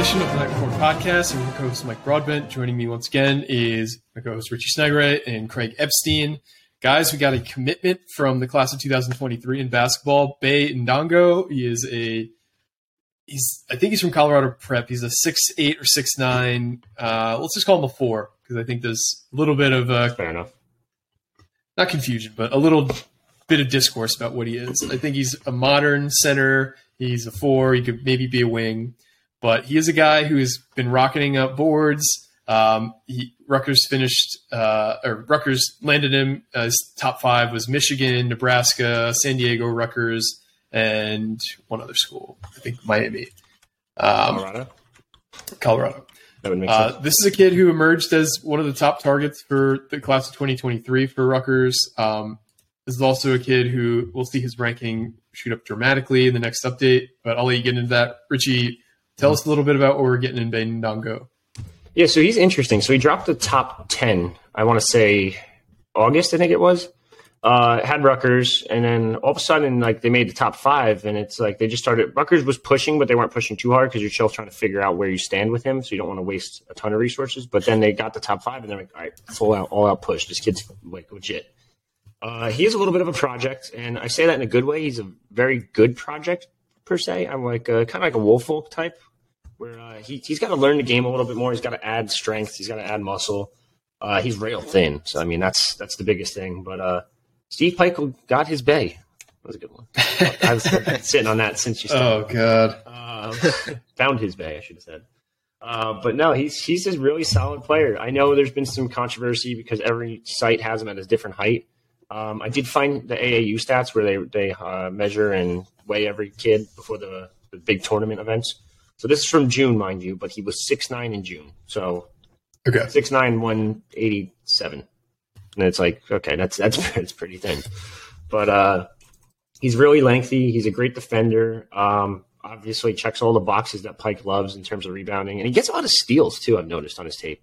Edition of the Knight Report Podcast. I'm your co-host Mike Broadbent. Joining me once again is my co-host Richie Snagray and Craig Epstein. Guys, we got a commitment from the class of 2023 in basketball. Baye Ndongo. He is a he's I think he's from Colorado Prep. He's a six eight or six nine. Uh, let's just call him a four because I think there's a little bit of uh, Fair enough. not confusion, but a little bit of discourse about what he is. I think he's a modern center. He's a four. He could maybe be a wing, but he is a guy who has been rocketing up boards. Um, he, Rutgers finished, uh, or Rutgers landed him as top five was Michigan, Nebraska, San Diego, Rutgers, and one other school. I think Miami, um, Colorado. Colorado. That would make Uh, sense. this is a kid who emerged as one of the top targets for the class of 2023 for Rutgers. Um, this is also a kid who we'll see his ranking shoot up dramatically in the next update, but I'll let you get into that. Richie, tell us a little bit about what we're getting in Baye Ndongo. Yeah, so he's interesting. So he dropped the top ten. I want to say August, I think it was. Uh, had Rutgers, and then all of a sudden, like they made the top five, and it's like they just started. Rutgers was pushing, but they weren't pushing too hard because you're still trying to figure out where you stand with him, so you don't want to waste a ton of resources. But then they got the top five, and they're like, all right, full out, all out push. This kid's like legit. Uh, he is a little bit of a project, and I say that in a good way. He's a very good project per se. I'm like kind of like a Woolfolk type, where uh, he he's got to learn the game a little bit more. He's got to add strength. He's got to add muscle. Uh, he's rail thin, so I mean that's that's the biggest thing. But uh, Steve Pikiell got his bay. That was a good one. I was sitting on that since you started. Oh God, Uh, found his bay, I should have said. Uh, but no, he's he's a really solid player. I know there's been some controversy because every site has him at a different height. Um, I did find the AAU stats where they they uh, measure and weigh every kid before the, the big tournament events. So this is from June, mind you, but he was six nine in June. So okay. six nine one eighty seven, and it's like okay, that's that's that's pretty thin, but uh, he's really lengthy. He's a great defender. Um, obviously, checks all the boxes that Pike loves in terms of rebounding, and he gets a lot of steals too. I've noticed on his tape.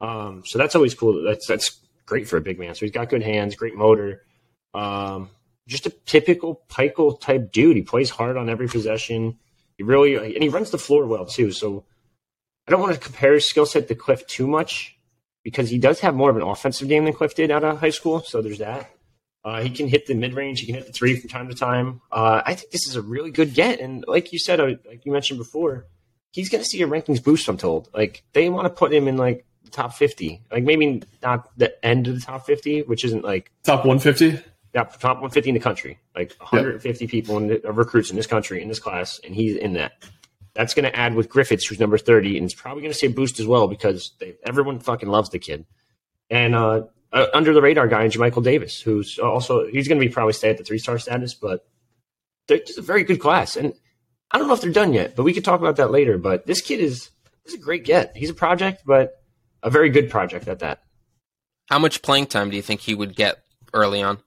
Um, so that's always cool. That's that's great for a big man. So he's got good hands, great motor. Um, just a typical Pikiell type dude. He plays hard on every possession. He really and he runs the floor well too. So I don't want to compare his skill set to Cliff too much because he does have more of an offensive game than Cliff did out of high school. So there's that. Uh, he can hit the mid range. He can hit the three from time to time. Uh, I think this is a really good get. And like you said, uh, like you mentioned before, he's going to see a rankings boost. I'm told. Like they want to put him in like top 50. Like maybe not the end of the top 50, which isn't like Top 150. Yeah, top 150 in the country, like 150 people in the, uh, recruits in this country in this class, and he's in that. That's going to add with Griffiths, who's number 30, and it's probably going to see a boost as well because they, everyone fucking loves the kid. And uh, uh, under the radar guy, Michael Davis, who's also he's going to be probably stay at the three star status, but they're just a very good class. And I don't know if they're done yet, but we could talk about that later. But this kid is is a great get. He's a project, but a very good project at that. How much playing time do you think he would get early on?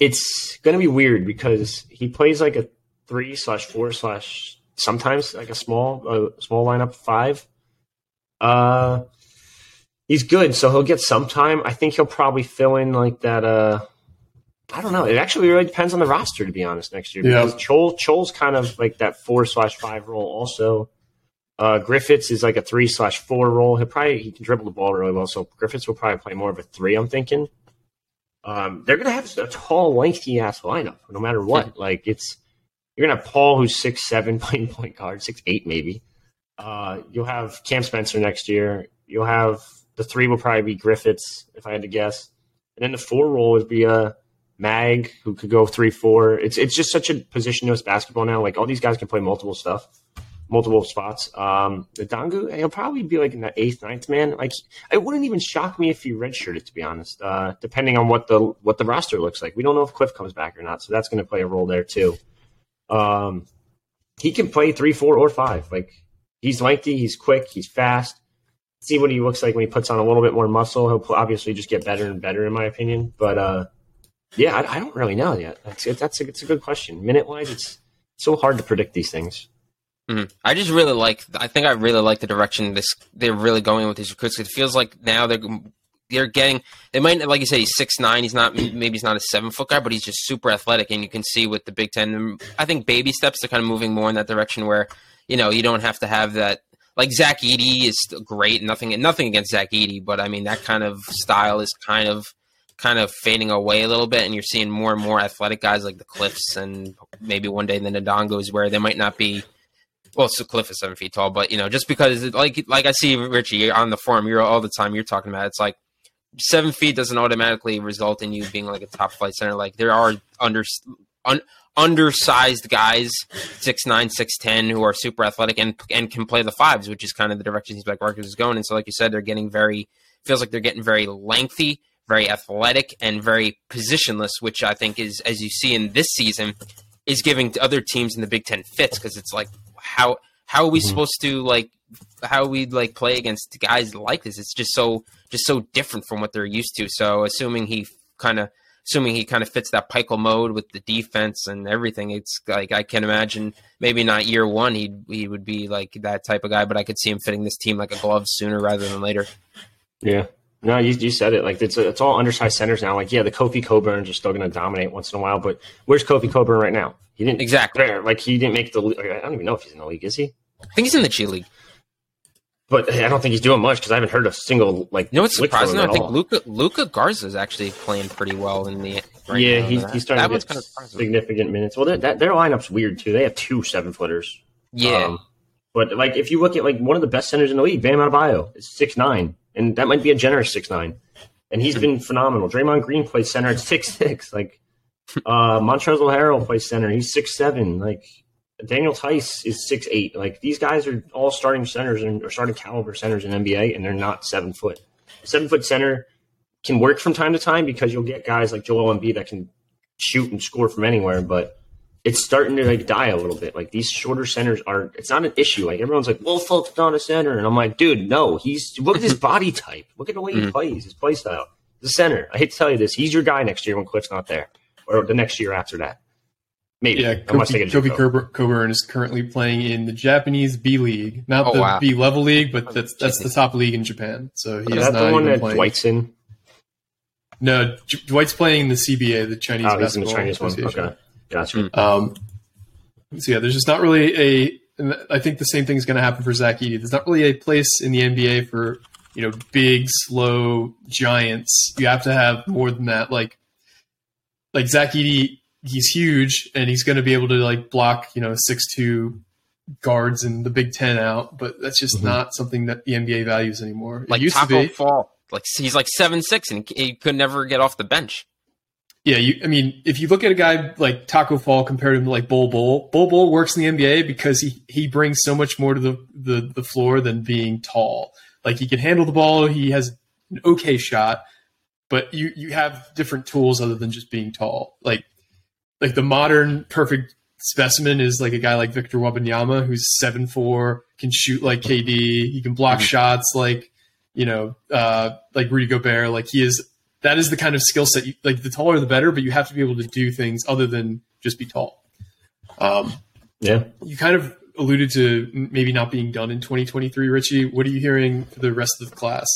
It's going to be weird because he plays like a three slash four slash sometimes like a small a small lineup five. Uh, he's good, so he'll get some time. I think he'll probably fill in like that. Uh, I don't know. It actually really depends on the roster, to be honest. Next year, Yeah. because Chol Chol's kind of like that four slash five role. Also, uh, Griffiths is like a three slash four role. He'll probably he can dribble the ball really well. So Griffiths will probably play more of a three. I'm thinking. Um, they're gonna have a tall, lengthy ass lineup, no matter what. Like it's you're gonna have Paul, who's six seven, playing point guard, six eight maybe. Uh, you'll have Cam Spencer next year. You'll have the three will probably be Griffiths, if I had to guess, and then the four role would be a Mag, who could go three four. It's it's just such a positionless basketball now. Like all these guys can play multiple stuff, multiple spots. Um, the Dangu, he'll probably be like in the eighth, ninth man. Like it wouldn't even shock me if he redshirted, to be honest. Uh, depending on what the what the roster looks like, we don't know if Cliff comes back or not, so that's going to play a role there too. Um, he can play three, four, or five. Like he's lengthy, he's quick, he's fast. See what he looks like when he puts on a little bit more muscle. He'll obviously just get better and better, in my opinion. But uh, yeah, I, I don't really know yet. That's that's a, it's a good question. Minute wise, it's so hard to predict these things. Mm-hmm. I just really like. I think I really like the direction this they're really going with these recruits. It feels like now they're they're getting. They might like you say he's six nine. He's not maybe he's not a seven foot guy, but he's just super athletic, and you can see with the Big Ten. I think baby steps are kind of moving more in that direction where you know you don't have to have that. Like Zach Edey is great. Nothing nothing against Zach Edey, but I mean that kind of style is kind of kind of fading away a little bit, and you're seeing more and more athletic guys like the Cliffs and maybe one day the Ndongos where they might not be. Well, so Cliff is seven feet tall, but you know, just because like like I see Richie on the forum, you're all the time you're talking about. It's like seven feet doesn't automatically result in you being like a top flight center. Like there are under un, undersized guys, six nine, six ten, who are super athletic and and can play the fives, which is kind of the direction these back markers is going. And so, like you said, they're getting very feels like they're getting very lengthy very athletic and very positionless, which I think is, as you see in this season, is giving other teams in the Big Ten fits because it's like how how are we mm-hmm. supposed to like how we like play against guys like this? It's just so just so different from what they're used to. So assuming he kind of assuming he kind of fits that Pikiell mode with the defense and everything, it's like I can imagine maybe not year one he he would be like that type of guy, but I could see him fitting this team like a glove sooner rather than later. Yeah, no, you, you said it. Like it's it's all undersized centers now. Like yeah, the Kofi Cockburns are still going to dominate once in a while, but where's Kofi Cockburn right now? He didn't exactly like he didn't make the. I don't even know if he's in the league. Is he? I think he's in the G League. But I don't think he's doing much because I haven't heard a single like. You know what's surprising? I think Luka Luka Garza is actually playing pretty well in the. Right yeah, he's, he's starting that to get kind of significant minutes. Well, that, their lineup's weird too. They have two seven footers. Yeah. Um, but like, if you look at like one of the best centers in the league, Bam Adebayo is six nine, and that might be a generous six nine and he's been phenomenal. Draymond Green plays center at six six. Like uh, Montrezl Harrell plays center. He's six seven. Like Daniel Theis is six eight. Like these guys are all starting centers and or starting caliber centers in NBA, and they're not seven foot. Seven foot center can work from time to time because you'll get guys like Joel Embiid that can shoot and score from anywhere, but it's starting to like die a little bit. Like these shorter centers are it's not an issue. Like everyone's like, well, Fultz's not a center. And I'm like, dude, no, he's look at his body type. Look at the way he mm-hmm. plays, his play style. The center. I hate to tell you this, he's your guy next year when Cliff's not there. Or the next year after that. Maybe. Yeah, Kofi, Kofi Cockburn is currently playing in the Japanese B League. Not oh, the wow. B level league, but that's that's the top league in Japan. So he is, is not the one that playing. Dwight's in? No, Dwight's playing in the CBA, the Chinese oh, Basketball Association. Okay. Gotcha. Hmm. Um, so yeah, there's just not really a. I think the same thing is going to happen for Zach Edey. There's not really a place in the NBA for you know big, slow giants. You have to have more than that. Like like Zach Edey, he's huge and he's going to be able to like block you know six two guards in the Big Ten out, but that's just mm-hmm. not something that the NBA values anymore. Like it used Taco to be. Fall, like he's like seven six and he could never get off the bench. Yeah, you, I mean, if you look at a guy like Taco Fall compared to him like Bol Bol, Bol Bol works in the NBA because he he brings so much more to the, the the floor than being tall. Like he can handle the ball, he has an okay shot, but you you have different tools other than just being tall. Like like the modern perfect specimen is like a guy like Victor Wembanyama who's seven four, can shoot like KD, he can block mm-hmm. shots like you know uh, like Rudy Gobert. Like he is that is the kind of skill set. You, like the taller the better, but you have to be able to do things other than just be tall. Um, yeah, you kind of alluded to maybe not being done in 2023, Richie. What are you hearing for the rest of the class?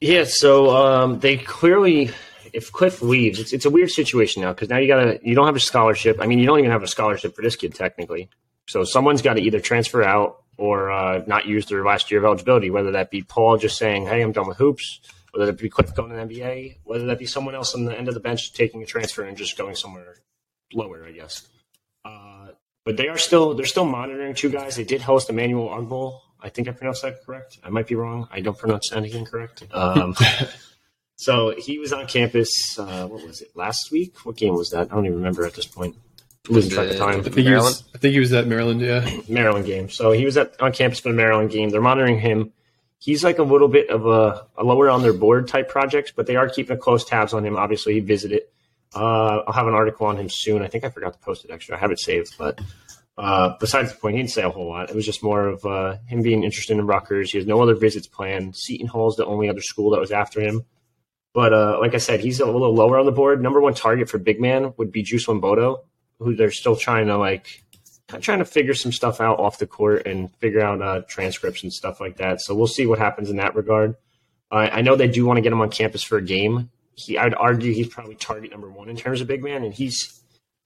Yeah, so um, they clearly, if Cliff leaves, it's, it's a weird situation now because now you gotta you don't have a scholarship. I mean, you don't even have a scholarship for this kid technically. So someone's got to either transfer out or uh, not use their last year of eligibility. Whether that be Paul just saying, "Hey, I'm done with hoops," whether that be Cliff going to the NBA, whether that be someone else on the end of the bench taking a transfer and just going somewhere lower, I guess. Uh, but they are still they're still monitoring two guys. They did host Emmanuel Ogbole. I think I pronounced that correct. I might be wrong. I don't pronounce anything correct. Um, so he was on campus. Uh, what was it last week? What game was that? I don't even remember at this point. Losing track of time. I think, he was, I think he was at Maryland. Yeah, Maryland game. So he was at on campus for the Maryland game. They're monitoring him he's like a little bit of a, a, lower on their board type projects, but they are keeping a close tabs on him. Obviously, he visited. Uh, I'll have an article on him soon. I think I forgot to post it. extra. I have it saved, but uh, besides the point, he didn't say a whole lot. It was just more of uh, him being interested in Rutgers. He has no other visits planned. Seton Hall's the only other school that was after him. But uh, like I said, he's a little lower on the board. Number one target for big man would be Juice Bodo, who they're still trying to like trying to figure some stuff out off the court and figure out uh, transcripts and stuff like that. So we'll see what happens in that regard. Uh, I know they do want to get him on campus for a game. He, I'd argue he's probably target number one in terms of big man, and he's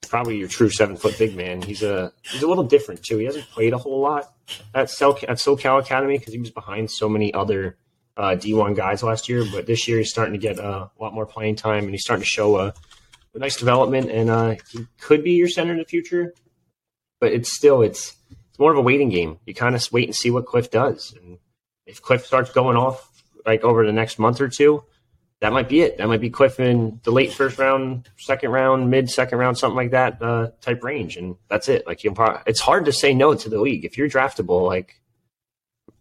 probably your true seven foot big man. He's a he's a little different too. He hasn't played a whole lot at at SoCal Academy because he was behind so many other uh, D1 guys last year. But this year he's starting to get a lot more playing time, and he's starting to show a, a nice development. And uh, he could be your center in the future, but it's still it's it's more of a waiting game. You kind of wait and see what Cliff does, and if Cliff starts going off like over the next month or two, that might be it. That might be Cliff in the late first round, second round, mid second round, something like that uh, type range, and that's it. Like you, it's hard to say no to the league if you're draftable. Like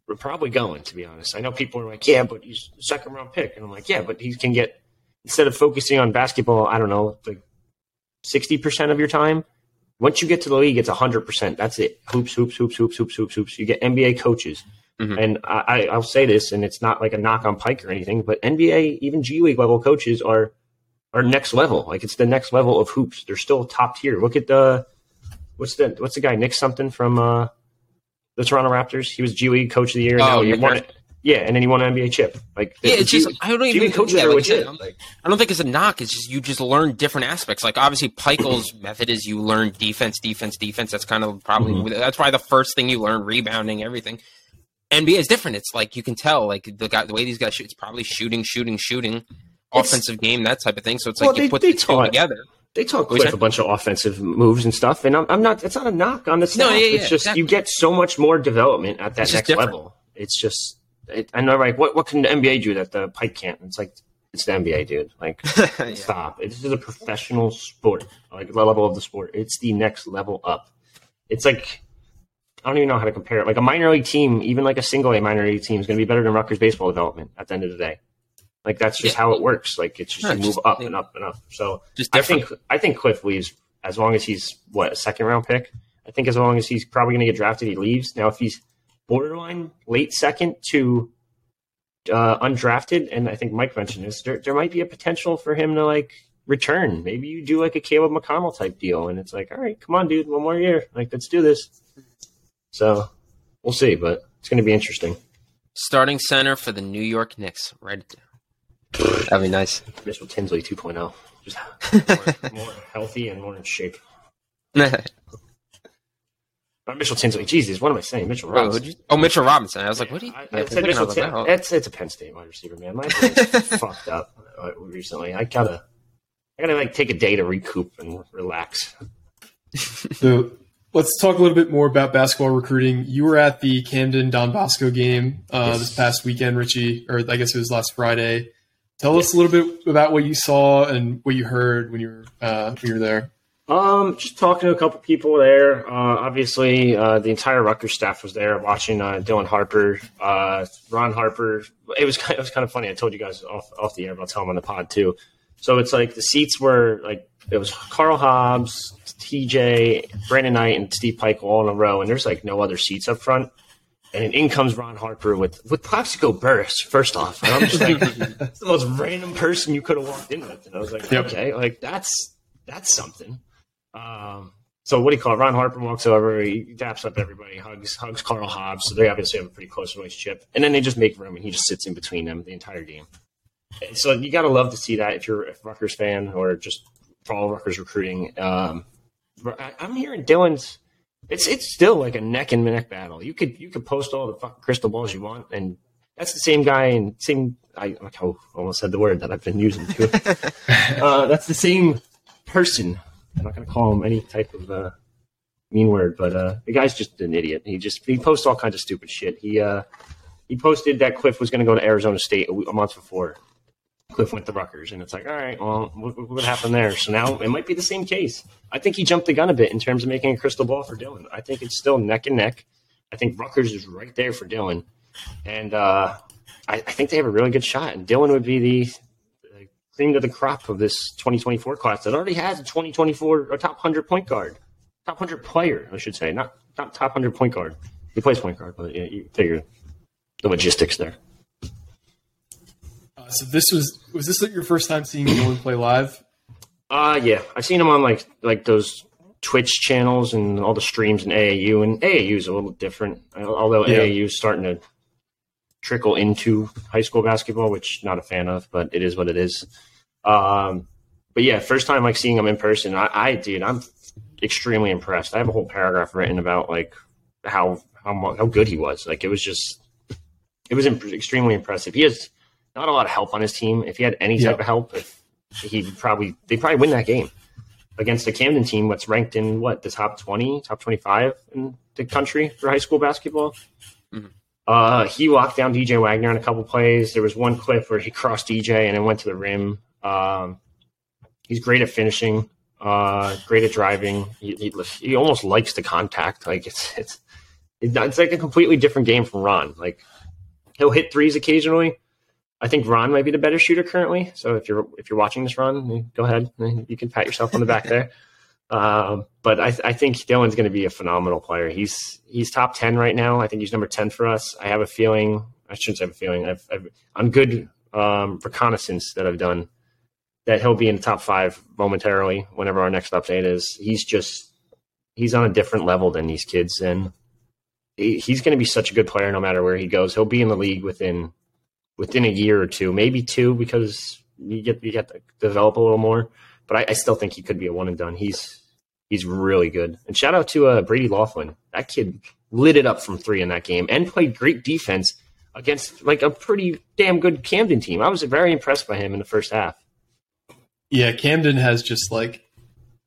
we're probably going to be honest. I know people are like, yeah, but he's a second round pick, and I'm like, yeah, but he can get instead of focusing on basketball, I don't know, like sixty percent of your time. Once you get to the league, it's hundred percent. That's it. Hoops, hoops, hoops, hoops, hoops, hoops, hoops. You get NBA coaches. Mm-hmm. And I, I'll say this, and it's not like a knock on Pike or anything, but NBA, even G League level coaches are are next level. Like it's the next level of hoops. They're still top tier. Look at the what's the what's the guy Nick something from uh, the Toronto Raptors. He was G League Coach of the Year. Oh, now he won it. Yeah, and then he won an NBA chip. Like yeah, it's just I don't even coaches yeah, like, legit. I don't think it's a knock. It's just you just learn different aspects. Like obviously, Pikiell's method is you learn defense, defense, defense. That's kind of probably mm-hmm. that's probably the first thing you learn rebounding everything. NBA is different. It's like you can tell, like the guy, the way these guys shoot, it's probably shooting, shooting, shooting, it's, offensive game, that type of thing. So it's like you they, put they the two together. They talk Cliff a bunch of offensive moves and stuff, and I'm, I'm not. It's not a knock on the staff. No, yeah, yeah, it's just exactly. you get so much more development at that next level. It's just, it, I know, like what what can the NBA do that the Pike can't? It's like it's the NBA, dude. Like, yeah. stop. This is a professional sport, like the level of the sport. It's the next level up. It's like I don't even know how to compare it. Like a minor league team, even like a single A minor league team, is going to be better than Rutgers baseball development at the end of the day. Like that's just yeah. how it works. Like it's just no, you move just, up and up and up. So I think I think Cliff leaves as long as he's what a second round pick. I think as long as he's probably going to get drafted, he leaves. Now if he's borderline late second to uh, undrafted, and I think Mike mentioned this, there, there might be a potential for him to like return. Maybe you do like a Caleb McConnell type deal, and it's like, all right, come on, dude, one more year, like let's do this. So we'll see, but it's going to be interesting. Starting center for the New York Knicks. Right. That'd be nice. Mitchell Tinsley 2.0. Just more, more healthy and more in shape. Not Mitchell Tinsley. Jesus, what am I saying? Mitchell Robinson. Oh, oh Mitchell Robinson. I was like, what do you? I, I said Mitchell Tin- oh. it's, it's a Penn State wide receiver, man. My fucked up uh, recently. I gotta, I gotta like take a day to recoup and relax. So let's talk a little bit more about basketball recruiting. You were at the Camden Don Bosco game uh, yes. this past weekend, Richie, or I guess it was last Friday. Tell yes. us a little bit about what you saw and what you heard when you were uh, when you were there. Um, just talking to a couple people there. Uh, obviously, uh, the entire Rutgers staff was there watching uh, Dylan Harper, uh, Ron Harper. It was kind of, it was kind of funny. I told you guys off off the air, but I'll tell them on the pod too. So it's like the seats were like it was Karl Hobbs, TJ, Brandin Knight, and Steve Pike all in a row, and there's like no other seats up front. And in comes Ron Harper with with Plaxico Burress. First off, and I'm just like, it's the most random person you could have walked in with, and I was like, yep. okay, like that's that's something. Um, so what do you call it? Ron Harper walks over, he daps up everybody, hugs hugs Karl Hobbs. So they obviously have a pretty close relationship, and then they just make room, and he just sits in between them the entire game. So you got to love to see that if you're a Rutgers fan or just follow Rutgers recruiting. Um, I, am hearing Dylan's. It's it's still like a neck and neck battle. You could you could post all the fucking crystal balls you want, and that's the same guy and same. I oh, almost said the word that I've been using too. uh, that's the same person. I'm not going to call him any type of uh, mean word, but uh, the guy's just an idiot. He just he posts all kinds of stupid shit. He uh, he posted that Cliff was going to go to Arizona State a, a month before Cliff went to Rutgers, and it's like, all right, well, what, what happened there? So now it might be the same case. I think he jumped the gun a bit in terms of making a crystal ball for Dylan. I think it's still neck and neck. I think Rutgers is right there for Dylan, and uh, I, I, think they have a really good shot. And Dylan would be the, the cream of the crop of this 2024 class that already has a 2024 a top 100 point guard top hundred player, I should say, not not top hundred point guard. He plays point guard, but yeah, you figure the logistics there. Uh, so this was was this your first time seeing Dylan play live? Uh yeah, I've seen him on like like those Twitch channels and all the streams in AAU, and AAU is a little different. Although Yeah. AAU is starting to trickle into high school basketball, which not a fan of, but it is what it is. Um, but yeah, first time like seeing him in person, I, I did. I'm extremely impressed. I have a whole paragraph written about like how how how good he was. Like it was just it was imp- extremely impressive. He has not a lot of help on his team. If he had any Yeah. type of help, if he probably they probably win that game against the Camden team, what's ranked in what the top twenty, top twenty five in the country for high school basketball. Mhm. Uh, he locked down DJ Wagner on a couple plays. There was one clip where he crossed DJ and then went to the rim. Um, he's great at finishing, uh, great at driving. He, he, he almost likes the contact. Like it's it's it's like a completely different game from Ron. Like he'll hit threes occasionally. I think Ron might be the better shooter currently. So if you're if you're watching this, Ron, go ahead. You can pat yourself on the back there. Um, but I, I think Dylan's going to be a phenomenal player. He's he's top ten right now. I think he's number ten for us. I have a feeling. I shouldn't say have a feeling. I've, I've on good um, reconnaissance that I've done that he'll be in the top five momentarily whenever our next update is. He's just he's on a different level than these kids, and he, he's going to be such a good player no matter where he goes. He'll be in the league within within a year or two, maybe two, because you get you get to develop a little more. But I, I still think he could be a one and done. He's he's really good. And shout out to uh, Brady Laughlin. That kid lit it up from three in that game and played great defense against like a pretty damn good Camden team. I was very impressed by him in the first half. Yeah, Camden has just like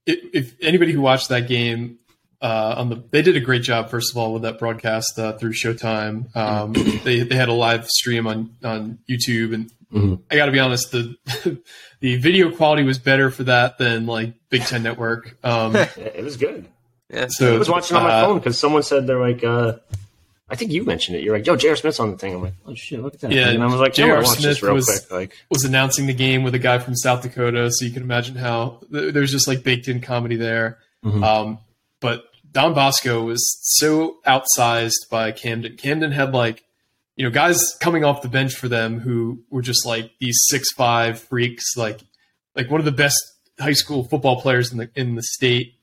if, if anybody who watched that game uh, on the they did a great job first of all with that broadcast uh, through Showtime. Um, they they had a live stream on on YouTube, and Mhm. I got to be honest the the video quality was better for that than like Big Ten Network. Um, It was good. Yeah. so I was watching on my uh, phone because someone said they're like, uh, I think you mentioned it. You're like, yo, J.R. Smith's on the thing. I'm like, oh shit, look at that. Yeah, and I was like, J.R. J.R. watch this Smith real was- quick. Like, was announcing the game with a guy from South Dakota, so you can imagine how th- there's just like baked in comedy there. Mhm. Um, but Don Bosco was so outsized by Camden. Camden had like, you know, guys coming off the bench for them who were just like these six five freaks, like like one of the best high school football players in the in the state.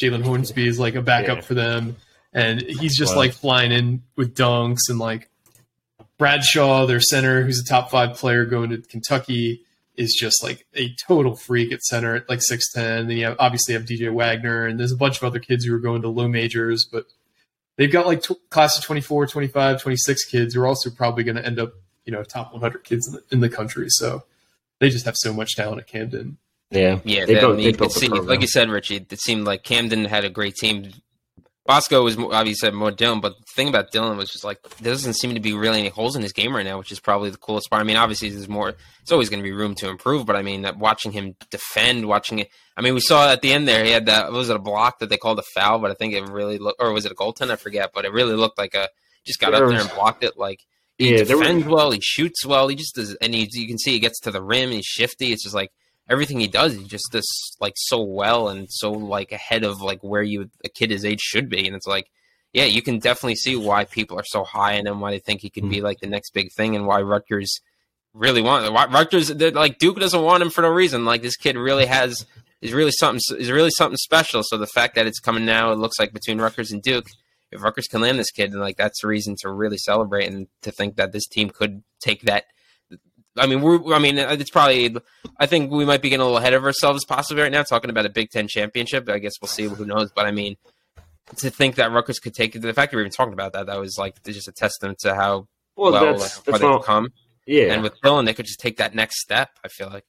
Jalen Hornsby is like a backup Yeah. for them, and he's just Wow. like flying in with dunks and like Bradshaw, their center, who's a top five player going to Kentucky, is just like a total freak at center at like six ten. Then you have, obviously have DJ Wagner, and there's a bunch of other kids who are going to low majors, but they've got like tw- class of 24, 25, 26 kids who are also probably going to end up, you know, top 100 kids in the, in the country. So they just have so much talent at Camden. yeah, Yeah, They that- built- I mean, they built could the see, program. like you said, Richie, it seemed like Camden had a great team. Bosco was obviously more Dylan, but the thing about Dylan was just like there doesn't seem to be really any holes in his game right now, which is probably the coolest part. I mean, obviously there's more. It's always going to be room to improve, but I mean, that watching him defend, watching it. I mean, we saw at the end there he had that was it a block that they called a foul, but I think it really looked, or was it a goaltend? I forget, but it really looked like a just got There up there and blocked it. Like he Yeah, there was- defends well, he shoots well, he just does, and he, you can see he gets to the rim, he's shifty. It's just like everything he does, he just does like so well and so like ahead of like where you a kid his age should be. And it's like, yeah, you can definitely see why people are so high in him, why they think he could be mm-hmm. like the next big thing, and why Rutgers really want why Rutgers. Like Duke doesn't want him for no reason. Like this kid really has is really something is really something special. So the fact that it's coming now, it looks like between Rutgers and Duke. If Rutgers can land this kid, then like that's a reason to really celebrate and to think that this team could take that I mean, we're. I mean, it's probably. I think we might be getting a little ahead of ourselves, possibly right now, talking about a Big Ten championship. I guess we'll see. Who knows? But I mean, to think that Rutgers could take it. The fact that we're even talking about that, that was like just a testament to how well, well, that's like, that's far they've come. yeah. And with Dylan, they could just take that next step. I feel like.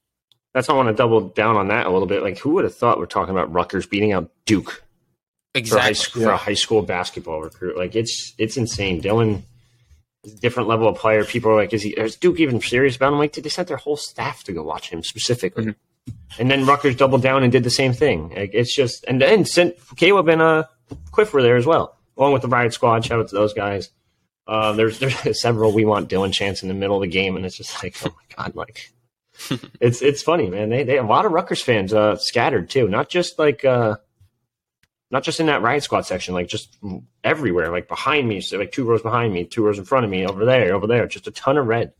that's why I want to double down on that a little bit. Like, who would have thought we're talking about Rutgers beating out Duke for a, high, Exactly. sc- for a high school basketball recruit? Like, it's it's insane. Dylan different level of player. People are like, is he? Is Duke even serious about him? Like, did they send their whole staff to go watch him specifically? Mm-hmm. And then Rutgers doubled down and did the same thing. Like, it's just and then sent Caleb and uh, Cliff were there as well, along with the Riot Squad. Shout out to those guys. Uh, there's there's several we want Dylan Chance in the middle of the game, and it's just like, oh my god, like it's it's funny, man. They they have a lot of Rutgers fans uh, scattered too, not just like uh, not just in that riot squad section, like just everywhere, like behind me, so like two rows behind me, two rows in front of me, over there, over there, just a ton of red.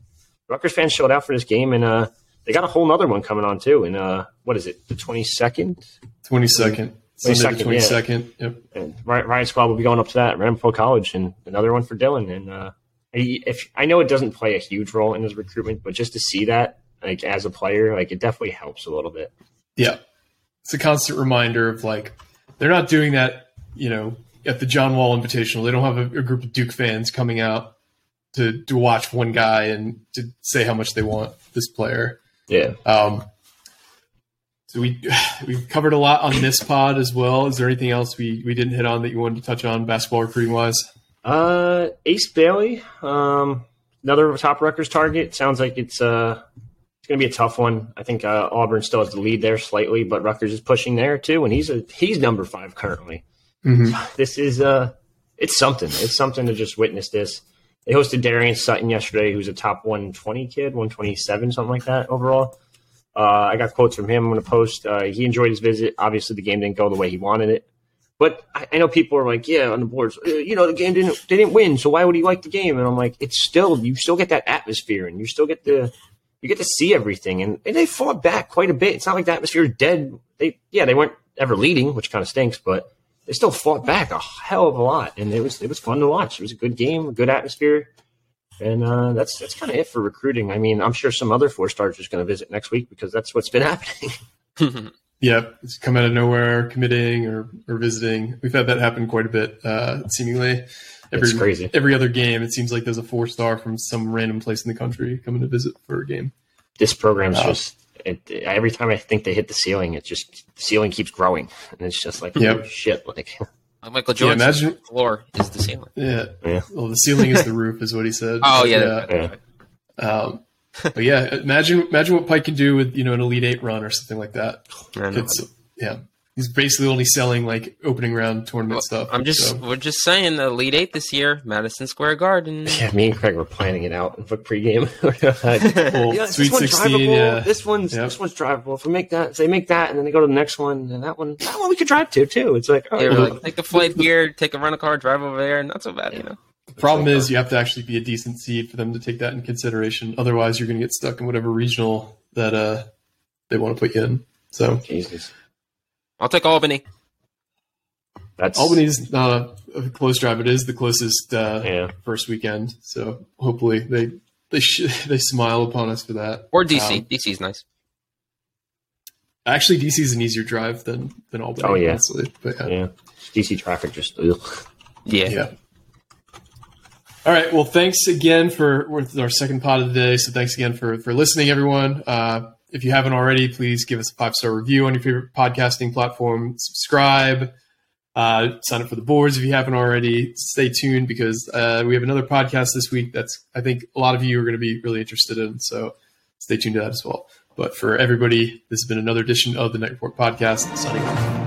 Rutgers fans showed out for this game, and uh, they got a whole other one coming on too. And uh, what is it, the twenty second? Twenty second. Sunday twenty second. Yep. And riot squad will be going up to that at Ramapo College, and another one for Dylan. And uh, if I know it doesn't play a huge role in his recruitment, but just to see that, like as a player, like it definitely helps a little bit. Yeah, it's a constant reminder of like they're not doing that, you know, at the John Wall Invitational. They don't have a, a group of Duke fans coming out to to watch one guy and to say how much they want this player. Yeah. Um, so we we've covered a lot on this pod as well. Is there anything else we we didn't hit on that you wanted to touch on basketball recruiting wise? Uh, Ace Bailey, um, another top Rutgers target. Sounds like it's uh it's going to be a tough one. I think uh, Auburn still has the lead there slightly, but Rutgers is pushing there too, and he's a he's number five currently. Mm-hmm. This is uh, it's something. It's something to just witness this. They hosted Darian Sutton yesterday, who's a top 120 kid, 127, something like that overall. Uh, I got quotes from him. I'm going to post. Uh, he enjoyed his visit. Obviously, the game didn't go the way he wanted it. But I, I know people are like, yeah, on the boards, uh, you know, the game didn't they didn't win, so why would he like the game? And I'm like, it's still you still get that atmosphere, and you still get the you get to see everything, and, and they fought back quite a bit. It's not like the atmosphere dead. They yeah, they weren't ever leading, which kind of stinks, but they still fought back a hell of a lot, and it was it was fun to watch. It was a good game, a good atmosphere, and uh, that's that's kind of it for recruiting. I mean, I'm sure some other four stars are going to visit next week because that's what's been happening. Yep, it's come out of nowhere, committing or, or visiting. We've had that happen quite a bit, uh, seemingly. Every, it's crazy. Every other game, it seems like there's a four star from some random place in the country coming to visit for a game. This program's just it, every time I think they hit the ceiling, it just the ceiling keeps growing, and it's just like yep. oh, shit, like. Like Michael Jordan, yeah, imagine, floor is the ceiling. Yeah. yeah. Well, the ceiling is the roof, is what he said. Oh yeah. yeah. yeah. Um, but yeah, imagine imagine what Pike can do with you know an Elite Eight run or something like that. It's yeah, he's basically only selling like opening round tournament well, stuff. I'm just so. we're just saying the Elite Eight this year, Madison Square Garden. Yeah, me and Craig were planning it out for pregame. well, yeah, Sweet Sixteen. Yeah. This one's yep. this one's drivable. If we make that, if they make that, and then they go to the next one, and that one, that one we could drive to too. It's like, oh, yeah, like take a flight here, take a rental car, drive over there, not so bad, yeah. you know. The problem is you have to actually be a decent seed for them to take that in consideration. Otherwise, you're going to get stuck in whatever regional that uh, they want to put you in. So, Jesus. I'll take Albany. That's Albany's not a, a close drive. It is the closest uh, yeah. first weekend. So hopefully they they sh- they smile upon us for that. Or DC. Um, DC is nice. Actually, DC is an easier drive than than Albany. Oh yeah, honestly. But, yeah. yeah. DC traffic just ugh. yeah yeah. All right. Well, thanks again for with our second pod of the day. So thanks again for for listening, everyone. Uh, if you haven't already, please give us a five star review on your favorite podcasting platform. Subscribe. Uh, sign up for the boards if you haven't already. Stay tuned because uh, we have another podcast this week that's I think a lot of you are going to be really interested in. So stay tuned to that as well. But for everybody, this has been another edition of the Knight Report podcast. Signing off.